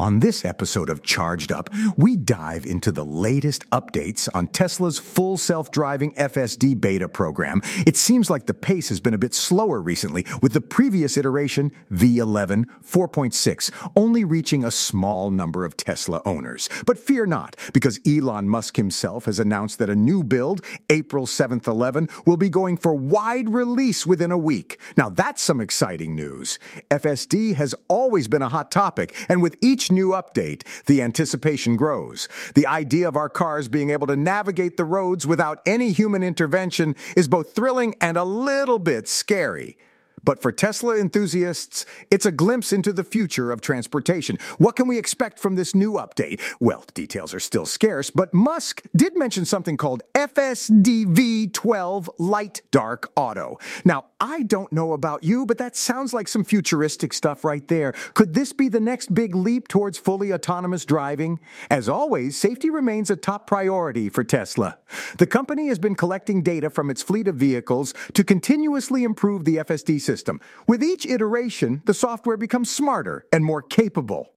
On this episode of Charged Up, we dive into the latest updates on Tesla's full self driving FSD beta program. It seems like the pace has been a bit slower recently, with the previous iteration, V11 4.6, only reaching a small number of Tesla owners. But fear not, because Elon Musk himself has announced that a new build, April 7th 11, will be going for wide release within a week. Now that's some exciting news. FSD has always been a hot topic, and with each new update, the anticipation grows. The idea of our cars being able to navigate the roads without any human intervention is both thrilling and a little bit scary. But for Tesla enthusiasts, it's a glimpse into the future of transportation. What can we expect from this new update? Well, details are still scarce, but Musk did mention something called FSDV12 Light Dark Auto. Now, I don't know about you, but that sounds like some futuristic stuff right there. Could this be the next big leap towards fully autonomous driving? As always, safety remains a top priority for Tesla. The company has been collecting data from its fleet of vehicles to continuously improve the FSD system. With each iteration, the software becomes smarter and more capable.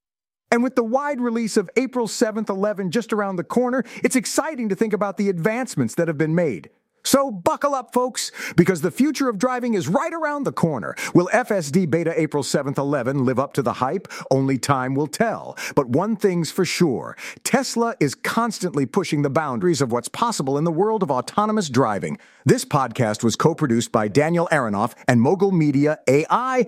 And with the wide release of April 7th, 11 just around the corner, it's exciting to think about the advancements that have been made. So buckle up, folks, because the future of driving is right around the corner. Will FSD Beta April 7th, 11 live up to the hype? Only time will tell. But one thing's for sure Tesla is constantly pushing the boundaries of what's possible in the world of autonomous driving. This podcast was co produced by Daniel Aronoff and Mogul Media AI.